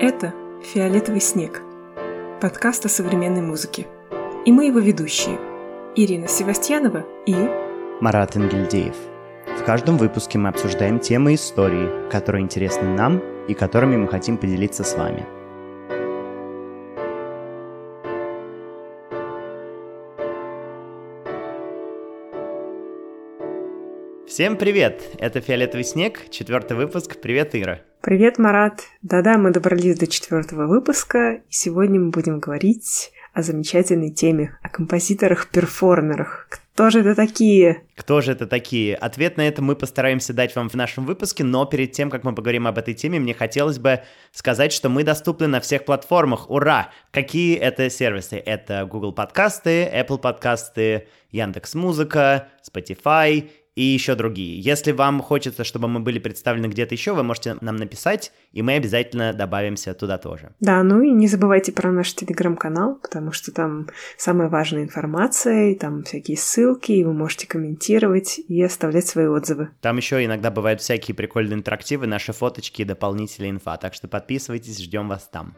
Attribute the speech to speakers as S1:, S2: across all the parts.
S1: Это «Фиолетовый снег» – подкаст о современной музыке. И мы его ведущие – Ирина Севастьянова и
S2: Марат Ингельдеев. В каждом выпуске мы обсуждаем темы истории, которые интересны нам и которыми мы хотим поделиться с вами. Всем привет! Это «Фиолетовый снег», четвертый выпуск. Привет, Ира!
S1: Привет, Марат! Да-да, мы добрались до четвертого выпуска, и сегодня мы будем говорить о замечательной теме, о композиторах-перформерах. Кто же это такие?
S2: Кто же это такие? Ответ на это мы постараемся дать вам в нашем выпуске, но перед тем, как мы поговорим об этой теме, мне хотелось бы сказать, что мы доступны на всех платформах. Ура! Какие это сервисы? Это Google подкасты, Apple подкасты, Яндекс Музыка, Spotify и еще другие. Если вам хочется, чтобы мы были представлены где-то еще, вы можете нам написать, и мы обязательно добавимся туда тоже.
S1: Да, ну и не забывайте про наш телеграм-канал, потому что там самая важная информация, и там всякие ссылки, и вы можете комментировать и оставлять свои отзывы.
S2: Там еще иногда бывают всякие прикольные интерактивы, наши фоточки и дополнительная инфа, так что подписывайтесь, ждем вас там.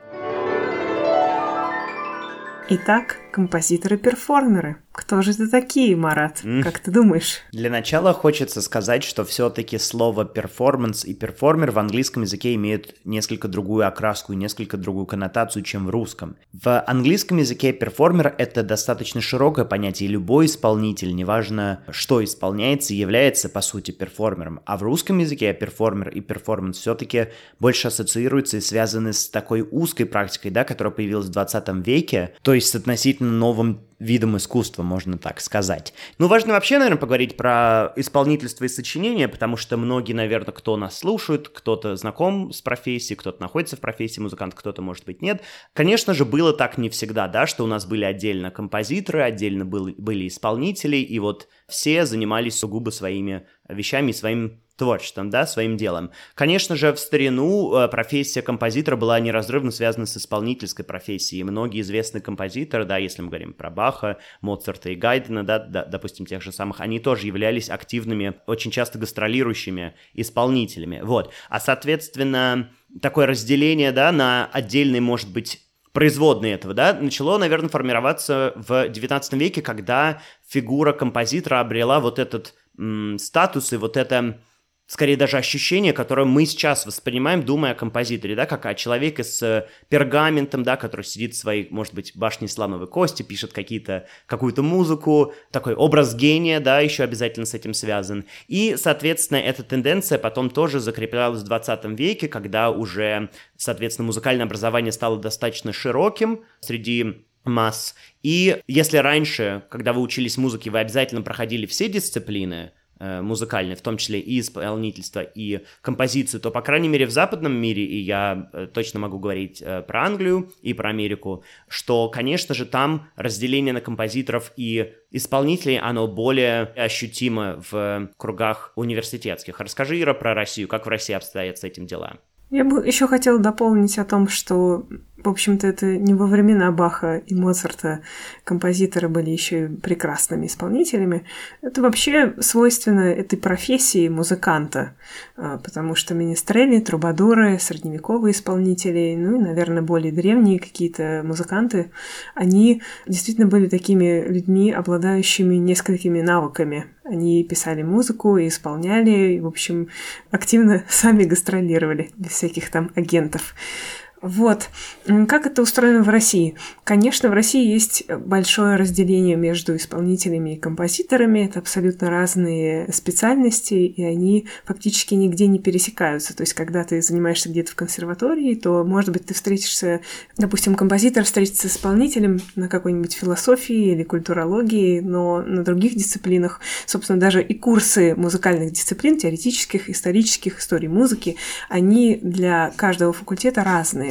S1: Итак, композиторы-перформеры. Кто же это такие, Марат? Mm. Как ты думаешь?
S2: Для начала хочется сказать, что все-таки слово перформанс и перформер в английском языке имеют несколько другую окраску и несколько другую коннотацию, чем в русском. В английском языке перформер — это достаточно широкое понятие, любой исполнитель, неважно, что исполняется, является, по сути, перформером. А в русском языке перформер и перформанс все-таки больше ассоциируются и связаны с такой узкой практикой, да, которая появилась в 20 веке, то есть с относительно новым видом искусства, можно так сказать. Ну, важно вообще, наверное, поговорить про исполнительство и сочинение, потому что многие, наверное, кто нас слушает, кто-то знаком с профессией, кто-то находится в профессии музыкант, кто-то, может быть, нет. Конечно же, было так не всегда, да, что у нас были отдельно композиторы, отдельно был, были исполнители, и вот все занимались сугубо своими вещами, своим творчеством, да, своим делом. Конечно же, в старину э, профессия композитора была неразрывно связана с исполнительской профессией. Многие известные композиторы, да, если мы говорим про Баха, Моцарта и Гайдена, да, да, допустим, тех же самых, они тоже являлись активными, очень часто гастролирующими исполнителями. Вот. А, соответственно, такое разделение, да, на отдельные, может быть, производные этого, да, начало, наверное, формироваться в XIX веке, когда фигура композитора обрела вот этот м, статус и вот это скорее даже ощущение, которое мы сейчас воспринимаем, думая о композиторе, да, как о человеке с э, пергаментом, да, который сидит в своей, может быть, башне слоновой кости, пишет какие-то, какую-то музыку, такой образ гения, да, еще обязательно с этим связан. И, соответственно, эта тенденция потом тоже закреплялась в 20 веке, когда уже, соответственно, музыкальное образование стало достаточно широким среди масс. И если раньше, когда вы учились музыке, вы обязательно проходили все дисциплины, Э, музыкальной, в том числе и исполнительство, и композицию, то, по крайней мере, в западном мире, и я э, точно могу говорить э, про Англию и про Америку, что, конечно же, там разделение на композиторов и исполнителей, оно более ощутимо в кругах университетских. Расскажи, Ира, про Россию, как в России обстоят с этим дела?
S1: Я бы еще хотела дополнить о том, что в общем-то, это не во времена Баха и Моцарта композиторы были еще прекрасными исполнителями. Это вообще свойственно этой профессии музыканта, а, потому что министрели, трубадуры, средневековые исполнители, ну и, наверное, более древние какие-то музыканты, они действительно были такими людьми, обладающими несколькими навыками. Они писали музыку и исполняли, и, в общем, активно сами гастролировали, без всяких там агентов. Вот. Как это устроено в России? Конечно, в России есть большое разделение между исполнителями и композиторами. Это абсолютно разные специальности, и они фактически нигде не пересекаются. То есть, когда ты занимаешься где-то в консерватории, то, может быть, ты встретишься, допустим, композитор встретится с исполнителем на какой-нибудь философии или культурологии, но на других дисциплинах, собственно, даже и курсы музыкальных дисциплин, теоретических, исторических, истории музыки, они для каждого факультета разные.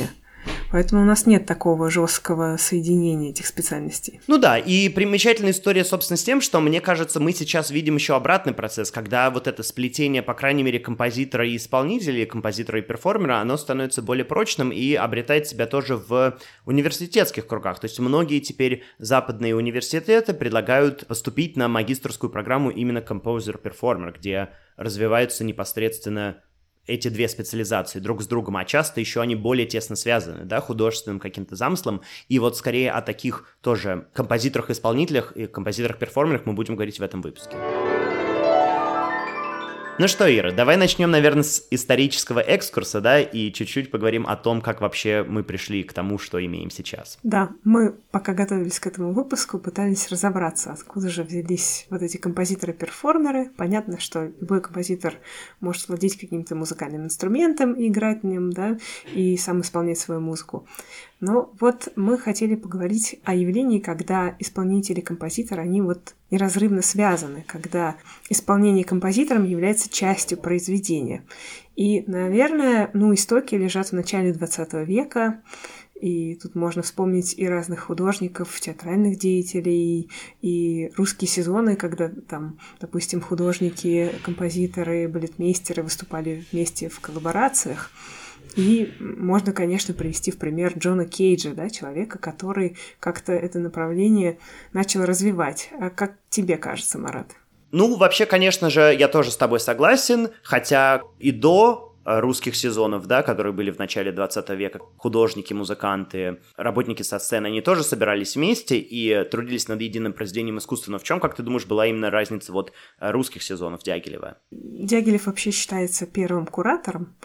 S1: Поэтому у нас нет такого жесткого соединения этих специальностей.
S2: Ну да, и примечательная история, собственно, с тем, что, мне кажется, мы сейчас видим еще обратный процесс, когда вот это сплетение, по крайней мере, композитора и исполнителя, композитора и перформера, оно становится более прочным и обретает себя тоже в университетских кругах. То есть многие теперь западные университеты предлагают поступить на магистрскую программу именно composer-performer, где развиваются непосредственно эти две специализации друг с другом, а часто еще они более тесно связаны, да, художественным каким-то замыслом. И вот скорее о таких тоже композиторах-исполнителях и композиторах-перформерах мы будем говорить в этом выпуске. Ну что, Ира, давай начнем, наверное, с исторического экскурса, да, и чуть-чуть поговорим о том, как вообще мы пришли к тому, что имеем сейчас.
S1: Да, мы, пока готовились к этому выпуску, пытались разобраться, откуда же взялись вот эти композиторы-перформеры. Понятно, что любой композитор может владеть каким-то музыкальным инструментом и играть на нем, да, и сам исполнять свою музыку. Но вот мы хотели поговорить о явлении, когда исполнители композитора, они вот неразрывно связаны, когда исполнение композитором является частью произведения. И, наверное, ну, истоки лежат в начале 20 века, и тут можно вспомнить и разных художников, театральных деятелей, и русские сезоны, когда там, допустим, художники, композиторы, балетмейстеры выступали вместе в коллаборациях. И можно, конечно, привести в пример Джона Кейджа, да, человека, который как-то это направление начал развивать. А как тебе кажется, Марат?
S2: Ну, вообще, конечно же, я тоже с тобой согласен, хотя и до э, русских сезонов, да, которые были в начале 20 века, художники, музыканты, работники со сцены, они тоже собирались вместе и трудились над единым произведением искусства. Но в чем, как ты думаешь, была именно разница вот э, русских сезонов Дягилева?
S1: Дягилев вообще считается первым куратором,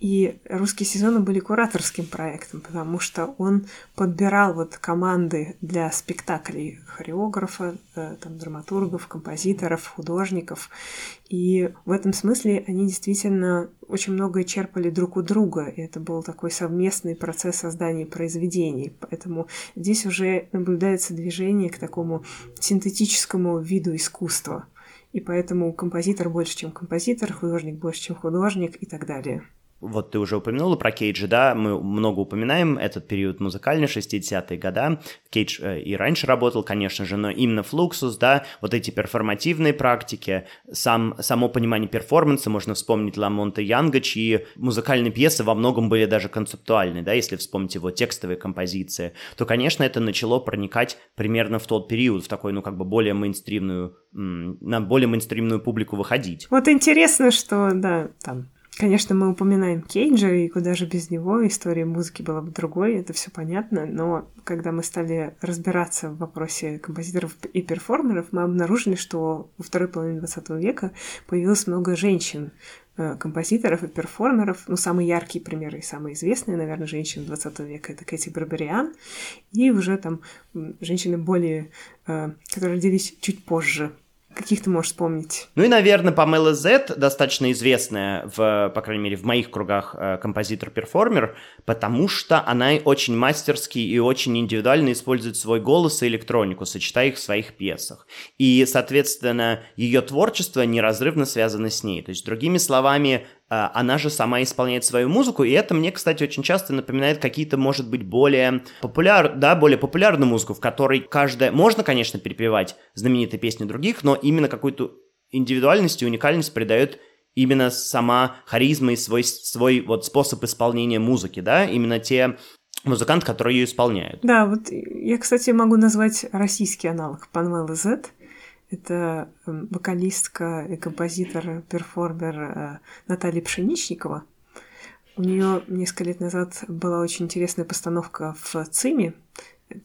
S1: и русские сезоны были кураторским проектом, потому что он подбирал вот команды для спектаклей хореографа, э, там, драматургов, композиторов, художников. И в этом смысле они действительно очень многое черпали друг у друга. И это был такой совместный процесс создания произведений. Поэтому здесь уже наблюдается движение к такому синтетическому виду искусства. И поэтому композитор больше, чем композитор, художник больше, чем художник и так далее.
S2: Вот ты уже упомянула про Кейджа, да, мы много упоминаем этот период музыкальный, 60-е годы. Кейдж э, и раньше работал, конечно же, но именно Флуксус, да, вот эти перформативные практики, сам, само понимание перформанса, можно вспомнить Ламонта Янга, чьи музыкальные пьесы во многом были даже концептуальны, да, если вспомнить его текстовые композиции, то, конечно, это начало проникать примерно в тот период, в такой, ну, как бы более мейнстримную, на более мейнстримную публику выходить.
S1: Вот интересно, что, да, там Конечно, мы упоминаем Кейджа, и куда же без него, история музыки была бы другой, это все понятно, но когда мы стали разбираться в вопросе композиторов и перформеров, мы обнаружили, что во второй половине 20 века появилось много женщин, э, композиторов и перформеров. Ну, самые яркие примеры и самые известные, наверное, женщины 20 века — это Кэти Барбариан, и уже там женщины более, э, которые родились чуть позже, Каких ты можешь вспомнить?
S2: Ну и, наверное, Памела Z достаточно известная, в, по крайней мере, в моих кругах э, композитор-перформер, потому что она очень мастерски и очень индивидуально использует свой голос и электронику, сочетая их в своих пьесах. И, соответственно, ее творчество неразрывно связано с ней. То есть, другими словами, она же сама исполняет свою музыку, и это мне, кстати, очень часто напоминает какие-то, может быть, более популяр, да, более популярную музыку, в которой каждая... Можно, конечно, перепевать знаменитые песни других, но именно какую-то индивидуальность и уникальность придает именно сама харизма и свой, свой вот способ исполнения музыки, да, именно те музыканты, которые ее исполняют.
S1: Да, вот я, кстати, могу назвать российский аналог Панвелла Z, это эм, вокалистка и композитор, перформер э, Наталья Пшеничникова. У нее несколько лет назад была очень интересная постановка в ЦИМе,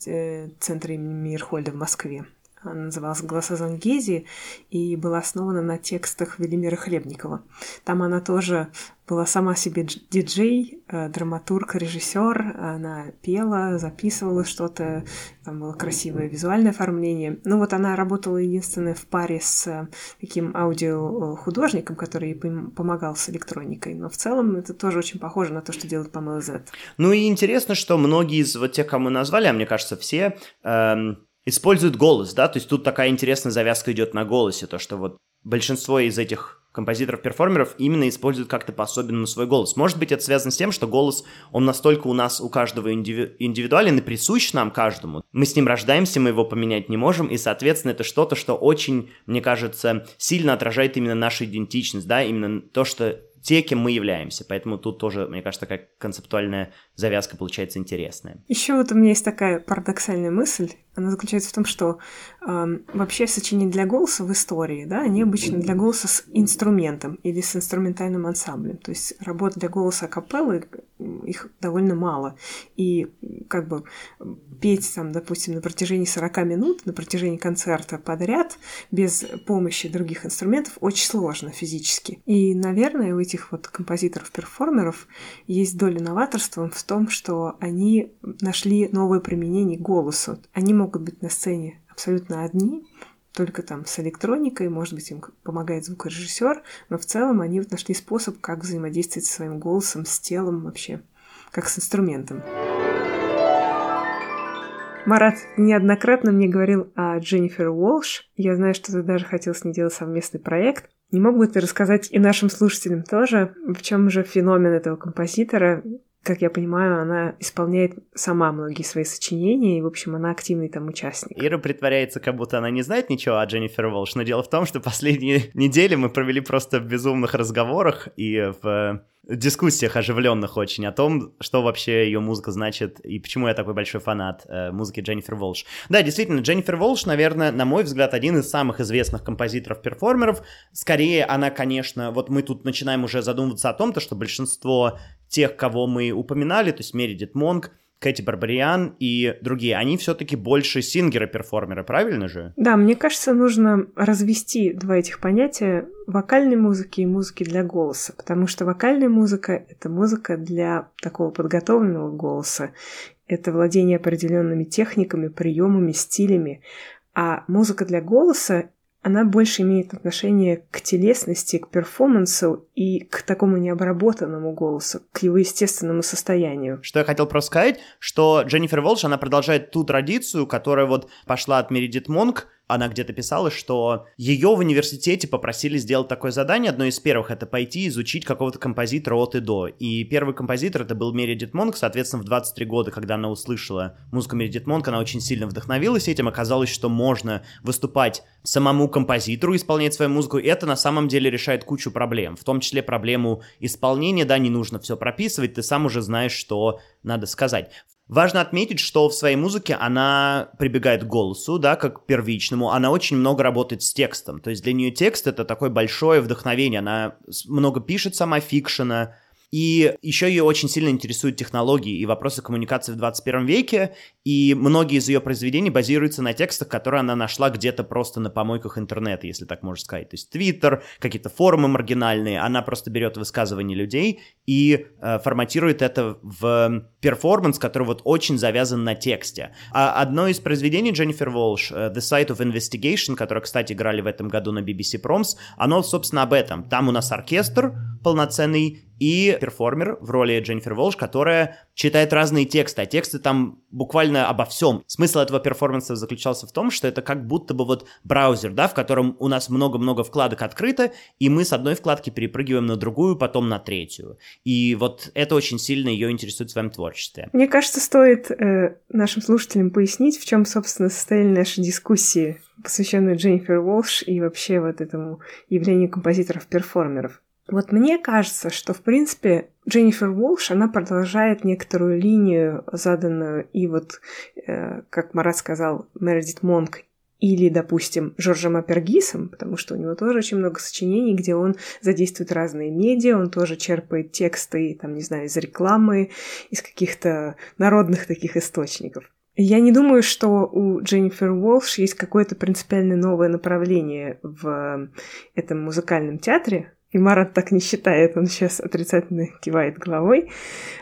S1: э, центре имени Мирхольда в Москве. Называлась «Голоса Зангези» и была основана на текстах Велимира Хлебникова. Там она тоже была сама себе диджей, э, драматург, режиссер. Она пела, записывала что-то, там было красивое визуальное оформление. Ну вот она работала единственная в паре с э, таким аудиохудожником, который ей помогал с электроникой. Но в целом это тоже очень похоже на то, что делает Pamela Z.
S2: Ну и интересно, что многие из вот тех, кому назвали, а мне кажется, все, эм используют голос, да, то есть тут такая интересная завязка идет на голосе, то, что вот большинство из этих композиторов-перформеров именно используют как-то по-особенному свой голос. Может быть, это связано с тем, что голос, он настолько у нас, у каждого индиви- индивидуален и присущ нам каждому. Мы с ним рождаемся, мы его поменять не можем, и, соответственно, это что-то, что очень, мне кажется, сильно отражает именно нашу идентичность, да, именно то, что те, кем мы являемся. Поэтому тут тоже, мне кажется, такая концептуальная завязка получается интересная.
S1: Еще вот у меня есть такая парадоксальная мысль. Она заключается в том, что э, вообще сочинения для голоса в истории, да, они обычно для голоса с инструментом или с инструментальным ансамблем. То есть работ для голоса капеллы их довольно мало. И как бы петь там, допустим, на протяжении 40 минут, на протяжении концерта подряд, без помощи других инструментов, очень сложно физически. И, наверное, у этих вот композиторов-перформеров есть доля новаторства в том, что они нашли новое применение голосу. Они могут быть на сцене абсолютно одни, только там с электроникой, может быть, им помогает звукорежиссер, но в целом они вот нашли способ, как взаимодействовать со своим голосом, с телом вообще, как с инструментом. Марат неоднократно мне говорил о Дженнифер Уолш. Я знаю, что ты даже хотел с ней делать совместный проект. Не мог бы ты рассказать и нашим слушателям тоже, в чем же феномен этого композитора, как я понимаю, она исполняет сама многие свои сочинения, и, в общем, она активный там участник.
S2: Ира притворяется, как будто она не знает ничего о Дженнифер Волш, но дело в том, что последние недели мы провели просто в безумных разговорах и в дискуссиях оживленных очень о том, что вообще ее музыка значит и почему я такой большой фанат э, музыки Дженнифер Волш. Да, действительно, Дженнифер Волш, наверное, на мой взгляд, один из самых известных композиторов-перформеров. Скорее, она, конечно, вот мы тут начинаем уже задумываться о том, то, что большинство тех, кого мы упоминали, то есть Мередит Монг, Кэти Барбариан и другие, они все-таки больше сингеры-перформеры, правильно же?
S1: Да, мне кажется, нужно развести два этих понятия вокальной музыки и музыки для голоса, потому что вокальная музыка — это музыка для такого подготовленного голоса, это владение определенными техниками, приемами, стилями, а музыка для голоса она больше имеет отношение к телесности, к перформансу и к такому необработанному голосу, к его естественному состоянию.
S2: Что я хотел просто сказать, что Дженнифер Волш, она продолжает ту традицию, которая вот пошла от Мередит Монк, она где-то писала, что ее в университете попросили сделать такое задание. Одно из первых — это пойти изучить какого-то композитора от и до. И первый композитор — это был Мередит Монк. Соответственно, в 23 года, когда она услышала музыку Мередит Монк, она очень сильно вдохновилась этим. Оказалось, что можно выступать самому композитору, исполнять свою музыку. И это на самом деле решает кучу проблем. В том числе проблему исполнения. Да, не нужно все прописывать. Ты сам уже знаешь, что надо сказать. Важно отметить, что в своей музыке она прибегает к голосу, да, как первичному. Она очень много работает с текстом. То есть для нее текст — это такое большое вдохновение. Она много пишет сама фикшена, и еще ее очень сильно интересуют технологии и вопросы коммуникации в 21 веке, и многие из ее произведений базируются на текстах, которые она нашла где-то просто на помойках интернета, если так можно сказать. То есть Твиттер, какие-то форумы маргинальные, она просто берет высказывания людей и э, форматирует это в перформанс, который вот очень завязан на тексте. А одно из произведений Дженнифер Волш, э, The Site of Investigation, которое, кстати, играли в этом году на BBC Proms, оно, собственно, об этом. Там у нас оркестр полноценный, и перформер в роли Дженнифер Волш, которая читает разные тексты, а тексты там буквально обо всем. Смысл этого перформанса заключался в том, что это как будто бы вот браузер, да, в котором у нас много-много вкладок открыто, и мы с одной вкладки перепрыгиваем на другую, потом на третью. И вот это очень сильно ее интересует в своем творчестве.
S1: Мне кажется, стоит э, нашим слушателям пояснить, в чем, собственно, состояли наши дискуссии, посвященные Дженнифер Волш и вообще вот этому явлению композиторов-перформеров. Вот мне кажется, что, в принципе, Дженнифер Уолш, она продолжает некоторую линию, заданную и вот, э, как Марат сказал, Мередит Монк или, допустим, Жоржем Апергисом, потому что у него тоже очень много сочинений, где он задействует разные медиа, он тоже черпает тексты, там, не знаю, из рекламы, из каких-то народных таких источников. Я не думаю, что у Дженнифер Уолш есть какое-то принципиально новое направление в этом музыкальном театре, и Марат так не считает, он сейчас отрицательно кивает головой,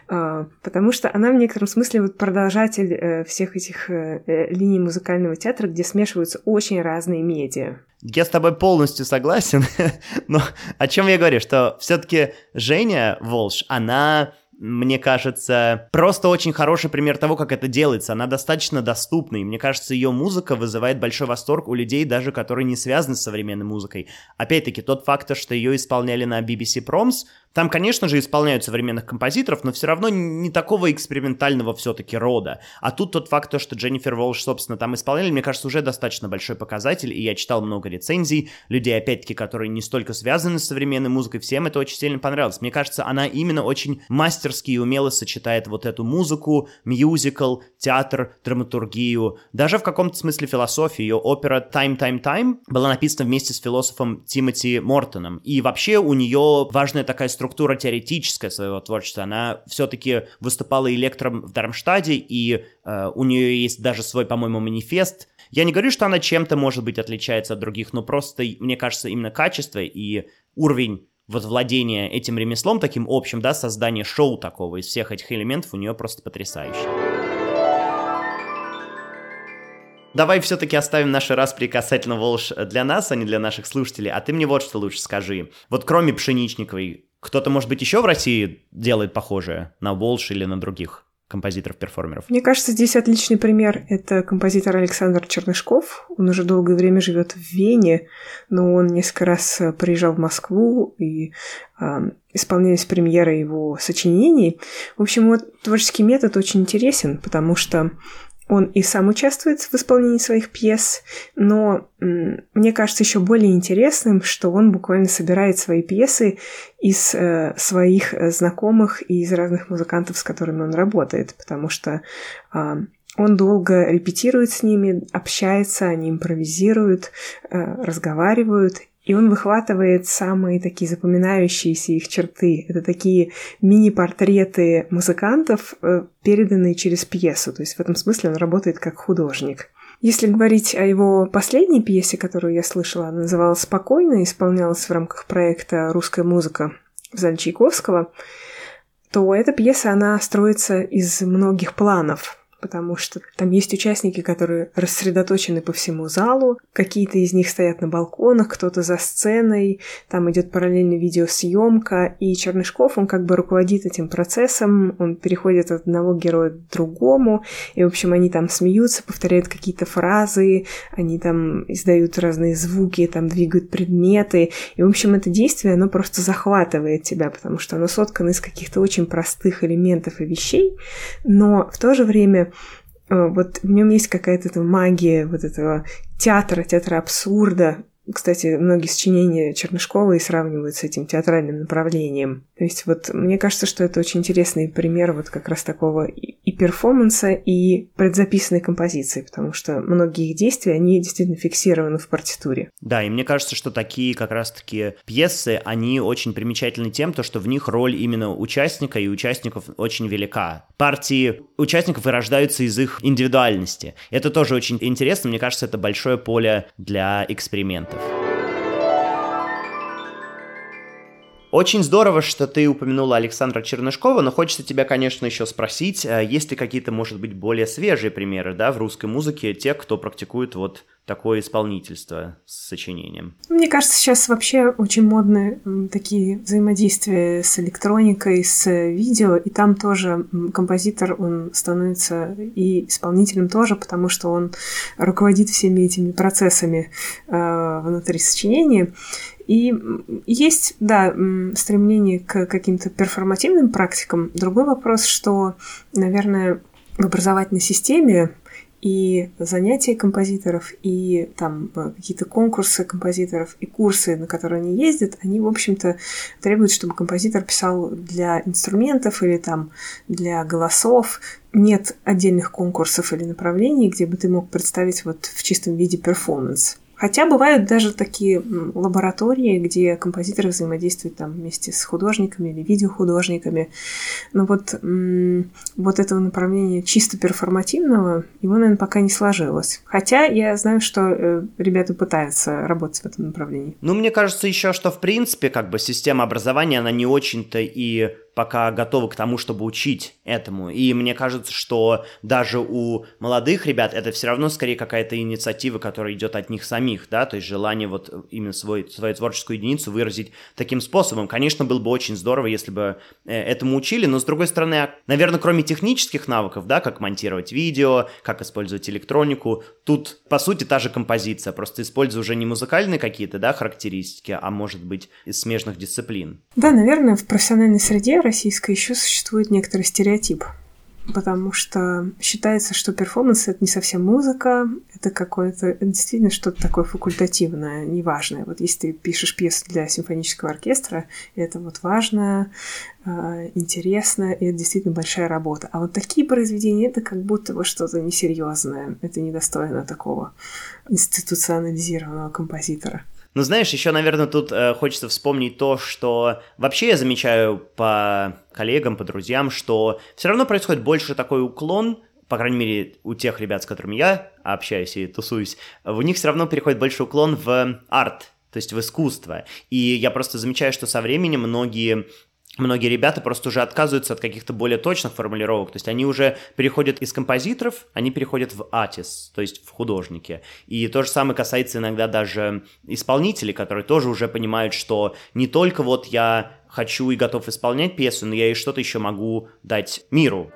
S1: а, потому что она в некотором смысле вот продолжатель э, всех этих э, э, линий музыкального театра, где смешиваются очень разные медиа.
S2: Я с тобой полностью согласен, но о чем я говорю, что все-таки Женя Волш, она мне кажется, просто очень хороший пример того, как это делается. Она достаточно доступна, и мне кажется, ее музыка вызывает большой восторг у людей, даже которые не связаны с современной музыкой. Опять-таки, тот факт, что ее исполняли на BBC Proms, Там, конечно же, исполняют современных композиторов, но все равно не такого экспериментального все-таки рода. А тут тот факт, что Дженнифер Волш, собственно, там исполняли, мне кажется, уже достаточно большой показатель, и я читал много рецензий, людей, опять-таки, которые не столько связаны с современной музыкой, всем это очень сильно понравилось. Мне кажется, она именно очень мастерски и умело сочетает вот эту музыку, мюзикл, театр, драматургию, даже в каком-то смысле философию. Ее опера «Time, Time, Time» была написана вместе с философом Тимоти Мортоном. И вообще у нее важная такая структура теоретическая своего творчества. Она все-таки выступала электром в Дармштаде, и э, у нее есть даже свой, по-моему, манифест. Я не говорю, что она чем-то, может быть, отличается от других, но просто, мне кажется, именно качество и уровень вот владения этим ремеслом таким общим, да, создание шоу такого из всех этих элементов у нее просто потрясающе. Давай все-таки оставим наши распри касательно Волш для нас, а не для наших слушателей. А ты мне вот что лучше скажи. Вот кроме Пшеничниковой, кто-то, может быть, еще в России делает похожее на Волш или на других? композиторов-перформеров?
S1: Мне кажется, здесь отличный пример. Это композитор Александр Чернышков. Он уже долгое время живет в Вене, но он несколько раз приезжал в Москву и э, исполнялись премьеры его сочинений. В общем, вот творческий метод очень интересен, потому что он и сам участвует в исполнении своих пьес, но мне кажется еще более интересным, что он буквально собирает свои пьесы из э, своих э, знакомых и из разных музыкантов, с которыми он работает, потому что э, он долго репетирует с ними, общается, они импровизируют, э, разговаривают, и он выхватывает самые такие запоминающиеся их черты. Это такие мини-портреты музыкантов, э, переданные через пьесу. То есть в этом смысле он работает как художник. Если говорить о его последней пьесе, которую я слышала, она называлась «Спокойно», исполнялась в рамках проекта «Русская музыка» в зале Чайковского, то эта пьеса, она строится из многих планов потому что там есть участники, которые рассредоточены по всему залу, какие-то из них стоят на балконах, кто-то за сценой, там идет параллельно видеосъемка, и Чернышков, он как бы руководит этим процессом, он переходит от одного героя к другому, и, в общем, они там смеются, повторяют какие-то фразы, они там издают разные звуки, там двигают предметы, и, в общем, это действие, оно просто захватывает тебя, потому что оно соткано из каких-то очень простых элементов и вещей, но в то же время Э, вот в нем есть какая-то магия вот этого театра, театра абсурда, кстати, многие сочинения Чернышкова и сравнивают с этим театральным направлением. То есть вот мне кажется, что это очень интересный пример вот как раз такого и перформанса, и предзаписанной композиции, потому что многие их действия, они действительно фиксированы в партитуре.
S2: Да, и мне кажется, что такие как раз-таки пьесы, они очень примечательны тем, то, что в них роль именно участника и участников очень велика. Партии участников и рождаются из их индивидуальности. Это тоже очень интересно, мне кажется, это большое поле для экспериментов. Очень здорово, что ты упомянула Александра Чернышкова, но хочется тебя, конечно, еще спросить, а есть ли какие-то, может быть, более свежие примеры, да, в русской музыке тех, кто практикует вот такое исполнительство с сочинением?
S1: Мне кажется, сейчас вообще очень модны такие взаимодействия с электроникой, с видео, и там тоже композитор, он становится и исполнителем тоже, потому что он руководит всеми этими процессами э, внутри сочинения. И есть, да, стремление к каким-то перформативным практикам. Другой вопрос, что, наверное, в образовательной системе и занятия композиторов, и там э, какие-то конкурсы композиторов, и курсы, на которые они ездят, они, в общем-то, требуют, чтобы композитор писал для инструментов или там для голосов. Нет отдельных конкурсов или направлений, где бы ты мог представить вот в чистом виде перформанс. Хотя бывают даже такие лаборатории, где композиторы взаимодействуют там вместе с художниками или видеохудожниками. Но вот, вот этого направления чисто перформативного, его, наверное, пока не сложилось. Хотя я знаю, что э, ребята пытаются работать в этом направлении.
S2: Ну, мне кажется еще, что в принципе как бы система образования, она не очень-то и пока готовы к тому, чтобы учить этому. И мне кажется, что даже у молодых ребят это все равно скорее какая-то инициатива, которая идет от них самих, да, то есть желание вот именно свой, свою творческую единицу выразить таким способом. Конечно, было бы очень здорово, если бы э, этому учили, но с другой стороны, наверное, кроме технических навыков, да, как монтировать видео, как использовать электронику, тут, по сути, та же композиция, просто используя уже не музыкальные какие-то, да, характеристики, а может быть из смежных дисциплин.
S1: Да, наверное, в профессиональной среде российской еще существует некоторый стереотип потому что считается, что перформанс — это не совсем музыка, это какое-то действительно что-то такое факультативное, неважное. Вот если ты пишешь пьесу для симфонического оркестра, это вот важно, э, интересно, и это действительно большая работа. А вот такие произведения — это как будто бы что-то несерьезное, это недостойно такого институционализированного композитора.
S2: Ну, знаешь, еще, наверное, тут э, хочется вспомнить то, что вообще я замечаю по коллегам, по друзьям, что все равно происходит больше такой уклон, по крайней мере, у тех ребят, с которыми я общаюсь и тусуюсь, у них все равно переходит больше уклон в арт, то есть в искусство. И я просто замечаю, что со временем многие многие ребята просто уже отказываются от каких-то более точных формулировок. То есть они уже переходят из композиторов, они переходят в артист, то есть в художники. И то же самое касается иногда даже исполнителей, которые тоже уже понимают, что не только вот я хочу и готов исполнять пьесу, но я и что-то еще могу дать миру.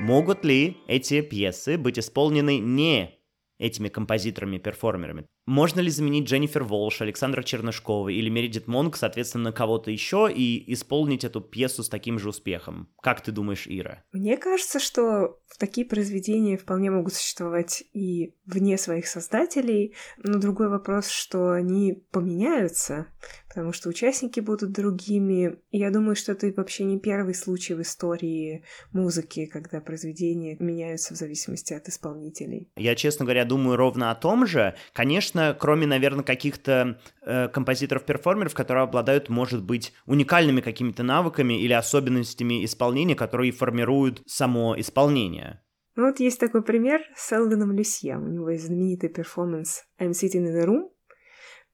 S2: Могут ли эти пьесы быть исполнены не этими композиторами-перформерами. Можно ли заменить Дженнифер Волш, Александра Чернышкова или Мередит Монк, соответственно, кого-то еще и исполнить эту пьесу с таким же успехом? Как ты думаешь, Ира?
S1: Мне кажется, что такие произведения вполне могут существовать и вне своих создателей, но другой вопрос, что они поменяются, потому что участники будут другими. И я думаю, что это вообще не первый случай в истории музыки, когда произведения меняются в зависимости от исполнителей.
S2: Я, честно говоря, думаю ровно о том же. Конечно, кроме, наверное, каких-то э, композиторов-перформеров, которые обладают, может быть, уникальными какими-то навыками или особенностями исполнения, которые формируют само исполнение.
S1: Ну вот есть такой пример с Элвином Люсье. У него есть знаменитый перформанс «I'm sitting in the room»,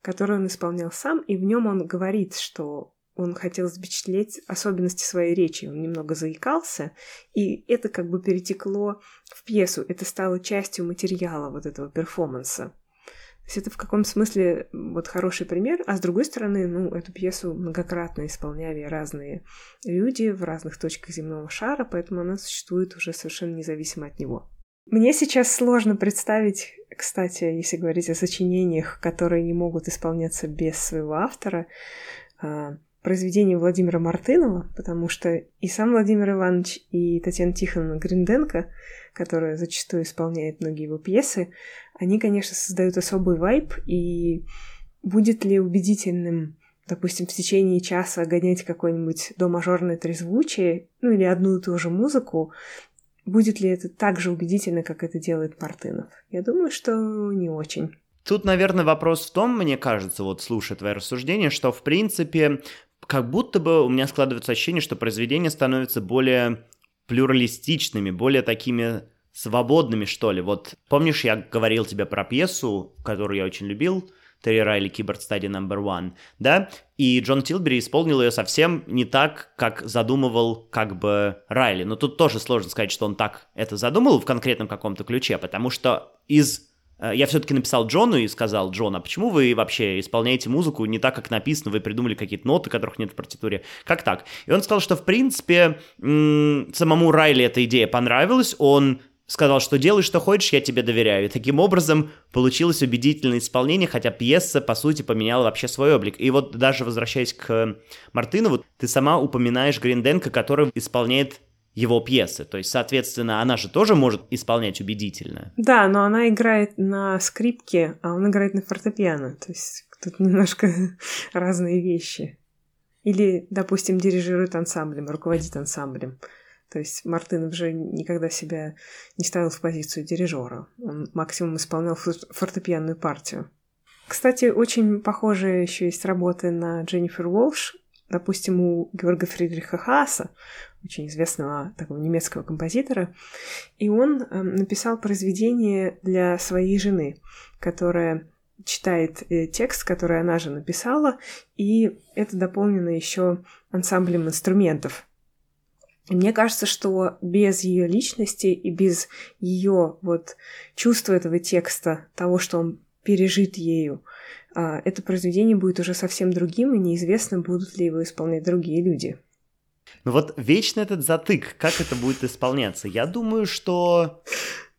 S1: который он исполнял сам, и в нем он говорит, что он хотел запечатлеть особенности своей речи, он немного заикался, и это как бы перетекло в пьесу, это стало частью материала вот этого перформанса. То есть это в каком смысле вот хороший пример, а с другой стороны, ну, эту пьесу многократно исполняли разные люди в разных точках земного шара, поэтому она существует уже совершенно независимо от него. Мне сейчас сложно представить, кстати, если говорить о сочинениях, которые не могут исполняться без своего автора, а, произведение Владимира Мартынова, потому что и сам Владимир Иванович, и Татьяна Тихоновна Гринденко, которая зачастую исполняет многие его пьесы, они, конечно, создают особый вайб, и будет ли убедительным допустим, в течение часа гонять какое-нибудь до мажорное трезвучие, ну или одну и ту же музыку, Будет ли это так же убедительно, как это делает Мартынов? Я думаю, что не очень.
S2: Тут, наверное, вопрос в том, мне кажется, вот слушая твои рассуждения, что, в принципе, как будто бы у меня складывается ощущение, что произведения становятся более плюралистичными, более такими свободными, что ли. Вот помнишь, я говорил тебе про пьесу, которую я очень любил, Терри Райли Keyboard Study Number One, да, и Джон Тилбери исполнил ее совсем не так, как задумывал как бы Райли. Но тут тоже сложно сказать, что он так это задумал в конкретном каком-то ключе, потому что из я все-таки написал Джону и сказал, Джон, а почему вы вообще исполняете музыку не так, как написано, вы придумали какие-то ноты, которых нет в партитуре? Как так? И он сказал, что, в принципе, самому Райли эта идея понравилась, он сказал, что делай, что хочешь, я тебе доверяю. И таким образом получилось убедительное исполнение, хотя пьеса, по сути, поменяла вообще свой облик. И вот даже возвращаясь к Мартынову, ты сама упоминаешь Гринденко, который исполняет его пьесы. То есть, соответственно, она же тоже может исполнять убедительно.
S1: Да, но она играет на скрипке, а он играет на фортепиано. То есть тут немножко разные вещи. Или, допустим, дирижирует ансамблем, руководит ансамблем. То есть Мартынов же никогда себя не ставил в позицию дирижера. Он максимум исполнял фортепианную партию. Кстати, очень похожие еще есть работы на Дженнифер Уолш. Допустим, у Георга Фридриха Хааса, очень известного такого немецкого композитора, и он э, написал произведение для своей жены, которое читает э, текст, который она же написала, и это дополнено еще ансамблем инструментов. И мне кажется, что без ее личности и без ее вот чувства этого текста, того, что он пережит ею, а, это произведение будет уже совсем другим, и неизвестно, будут ли его исполнять другие люди.
S2: Ну вот вечно этот затык, как это будет исполняться? Я думаю, что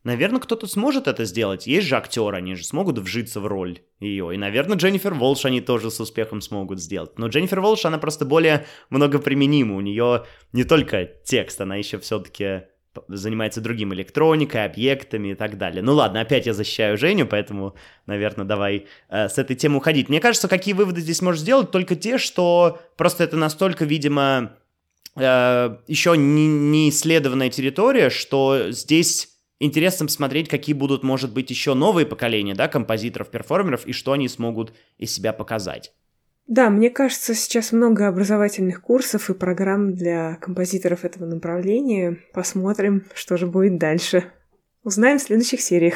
S2: Наверное, кто-то сможет это сделать. Есть же актеры, они же смогут вжиться в роль ее. И, наверное, Дженнифер Волш они тоже с успехом смогут сделать. Но Дженнифер Волш, она просто более многоприменима. У нее не только текст, она еще все-таки занимается другим электроникой, объектами и так далее. Ну ладно, опять я защищаю Женю, поэтому, наверное, давай э, с этой темы уходить. Мне кажется, какие выводы здесь можешь сделать? Только те, что просто это настолько, видимо, еще не, не исследованная территория, что здесь интересно смотреть, какие будут, может быть, еще новые поколения, да, композиторов, перформеров, и что они смогут из себя показать.
S1: Да, мне кажется, сейчас много образовательных курсов и программ для композиторов этого направления. Посмотрим, что же будет дальше. Узнаем в следующих сериях.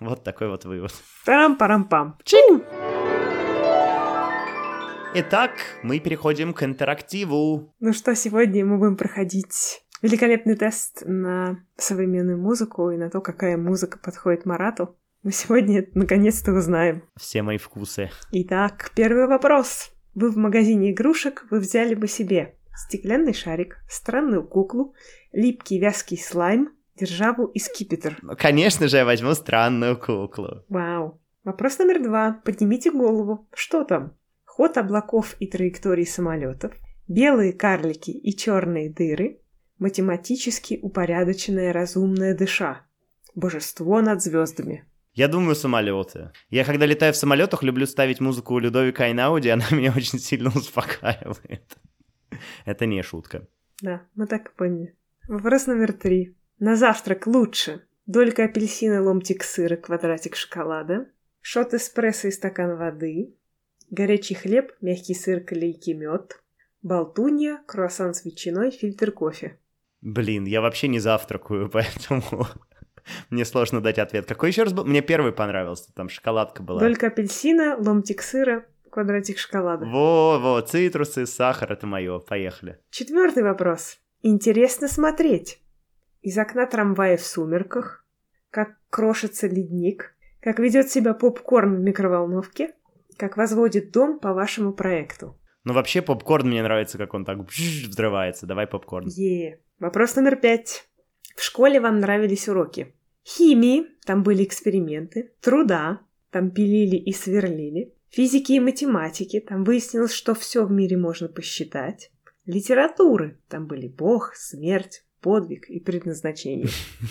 S2: Вот такой вот вывод.
S1: Парам-парам-пам.
S2: Чик! Итак, мы переходим к интерактиву.
S1: Ну что, сегодня мы будем проходить великолепный тест на современную музыку и на то, какая музыка подходит Марату. Мы сегодня наконец-то узнаем.
S2: Все мои вкусы.
S1: Итак, первый вопрос. Вы в магазине игрушек, вы взяли бы себе стеклянный шарик, странную куклу, липкий вязкий слайм, державу и скипетр.
S2: Ну, конечно же, я возьму странную куклу.
S1: Вау. Вопрос номер два. Поднимите голову. Что там? Ход облаков и траекторий самолетов, белые карлики и черные дыры, математически упорядоченная разумная дыша. Божество над звездами.
S2: Я думаю, самолеты. Я когда летаю в самолетах, люблю ставить музыку у Людовика Айнауди, она меня очень сильно успокаивает. Это не шутка.
S1: Да, мы так и поняли. Вопрос номер три. На завтрак лучше долька апельсина, ломтик сыра, квадратик шоколада, шот эспрессо и стакан воды, горячий хлеб, мягкий сыр, клейкий мед, болтунья, круассан с ветчиной, фильтр кофе.
S2: Блин, я вообще не завтракаю, поэтому мне сложно дать ответ. Какой еще раз был? Мне первый понравился, там шоколадка была.
S1: Долька апельсина, ломтик сыра, квадратик шоколада.
S2: Во-во, цитрусы, сахар, это мое. Поехали.
S1: Четвертый вопрос. Интересно смотреть. Из окна трамвая в сумерках, как крошится ледник, как ведет себя попкорн в микроволновке, как возводит дом по вашему проекту.
S2: Ну, вообще, попкорн мне нравится, как он так взрывается. Давай попкорн.
S1: Е. Вопрос номер пять. В школе вам нравились уроки. Химии, там были эксперименты. Труда, там пилили и сверлили. Физики и математики, там выяснилось, что все в мире можно посчитать. Литературы, там были Бог, смерть, подвиг и предназначение.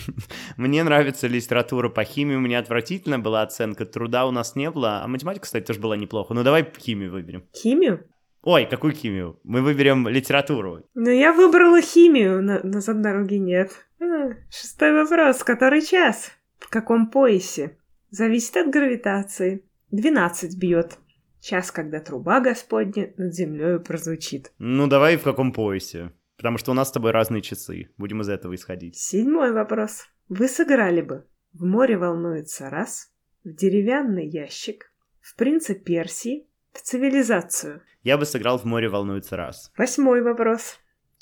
S2: Мне нравится литература по химии, у меня отвратительно была оценка, труда у нас не было, а математика, кстати, тоже была неплохо. Ну давай химию выберем.
S1: Химию?
S2: Ой, какую химию? Мы выберем литературу.
S1: Ну, я выбрала химию, на назад дороги нет. А, шестой вопрос. Который час? В каком поясе? Зависит от гравитации. Двенадцать бьет. Час, когда труба Господня над землей прозвучит.
S2: Ну, давай в каком поясе? Потому что у нас с тобой разные часы. Будем из этого исходить.
S1: Седьмой вопрос. Вы сыграли бы в море волнуется раз, в деревянный ящик, в принца Персии, в цивилизацию –
S2: я бы сыграл в море волнуется раз.
S1: Восьмой вопрос.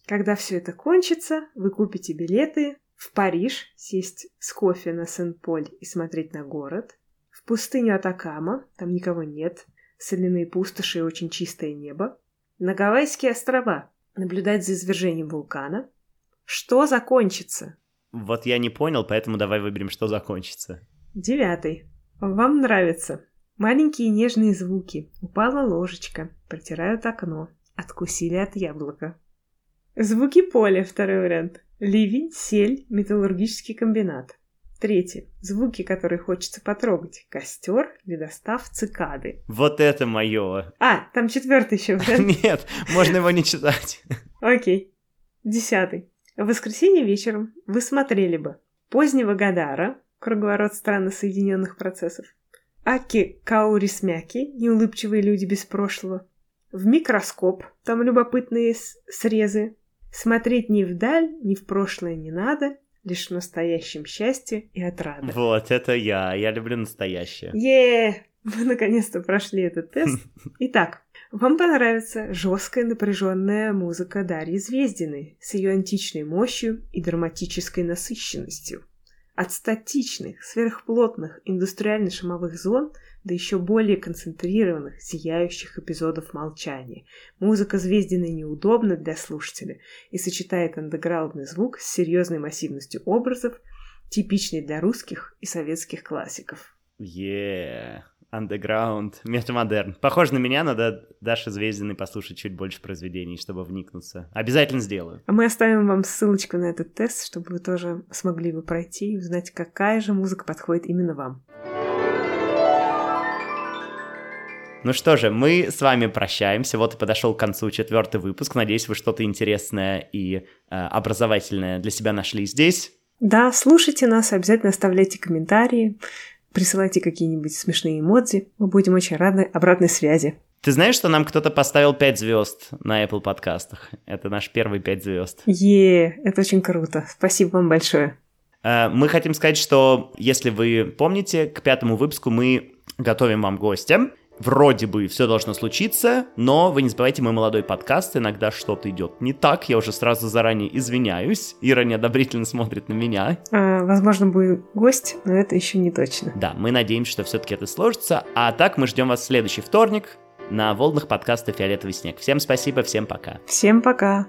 S1: Когда все это кончится, вы купите билеты в Париж, сесть с кофе на Сен-Поль и смотреть на город, в пустыню Атакама, там никого нет, соляные пустоши и очень чистое небо, на Гавайские острова, наблюдать за извержением вулкана. Что закончится?
S2: Вот я не понял, поэтому давай выберем, что закончится.
S1: Девятый. Вам нравится Маленькие нежные звуки. Упала ложечка. Протирают окно. Откусили от яблока. Звуки поля, второй вариант. Ливень, сель, металлургический комбинат. Третий. Звуки, которые хочется потрогать. Костер, ледостав, цикады.
S2: Вот это мое.
S1: А, там четвертый еще.
S2: Нет, можно его не читать.
S1: Окей. Десятый. В воскресенье вечером вы смотрели бы позднего Гадара, круговорот странно соединенных процессов, Аки Каурисмяки, неулыбчивые люди без прошлого. В микроскоп, там любопытные срезы. Смотреть ни вдаль, ни в прошлое не надо, лишь в настоящем счастье и отрада.
S2: Вот, это я. Я люблю настоящее.
S1: е Вы наконец-то прошли этот тест. Итак, вам понравится жесткая напряженная музыка Дарьи Звездиной с ее античной мощью и драматической насыщенностью. От статичных, сверхплотных индустриально-шумовых зон до еще более концентрированных, сияющих эпизодов молчания. Музыка Звездиной неудобна для слушателя и сочетает андеграундный звук с серьезной массивностью образов, типичной для русских и советских классиков.
S2: Yeah. Underground, метамодерн. Похоже на меня, надо Даша Звездиной послушать чуть больше произведений, чтобы вникнуться. Обязательно сделаю.
S1: А мы оставим вам ссылочку на этот тест, чтобы вы тоже смогли бы пройти и узнать, какая же музыка подходит именно вам.
S2: Ну что же, мы с вами прощаемся. Вот и подошел к концу четвертый выпуск. Надеюсь, вы что-то интересное и э, образовательное для себя нашли здесь.
S1: Да, слушайте нас, обязательно оставляйте комментарии. Присылайте какие-нибудь смешные эмодзи. Мы будем очень рады обратной связи.
S2: Ты знаешь, что нам кто-то поставил 5 звезд на Apple подкастах? Это наш первый 5 звезд.
S1: Е, это очень круто. Спасибо вам большое.
S2: Э, мы хотим сказать, что если вы помните, к пятому выпуску мы готовим вам гостя вроде бы все должно случиться, но вы не забывайте, мы молодой подкаст, иногда что-то идет не так, я уже сразу заранее извиняюсь, Ира неодобрительно смотрит на меня.
S1: А, возможно, будет гость, но это еще не точно.
S2: Да, мы надеемся, что все-таки это сложится, а так мы ждем вас в следующий вторник на волнах подкаста «Фиолетовый снег». Всем спасибо, всем пока.
S1: Всем пока.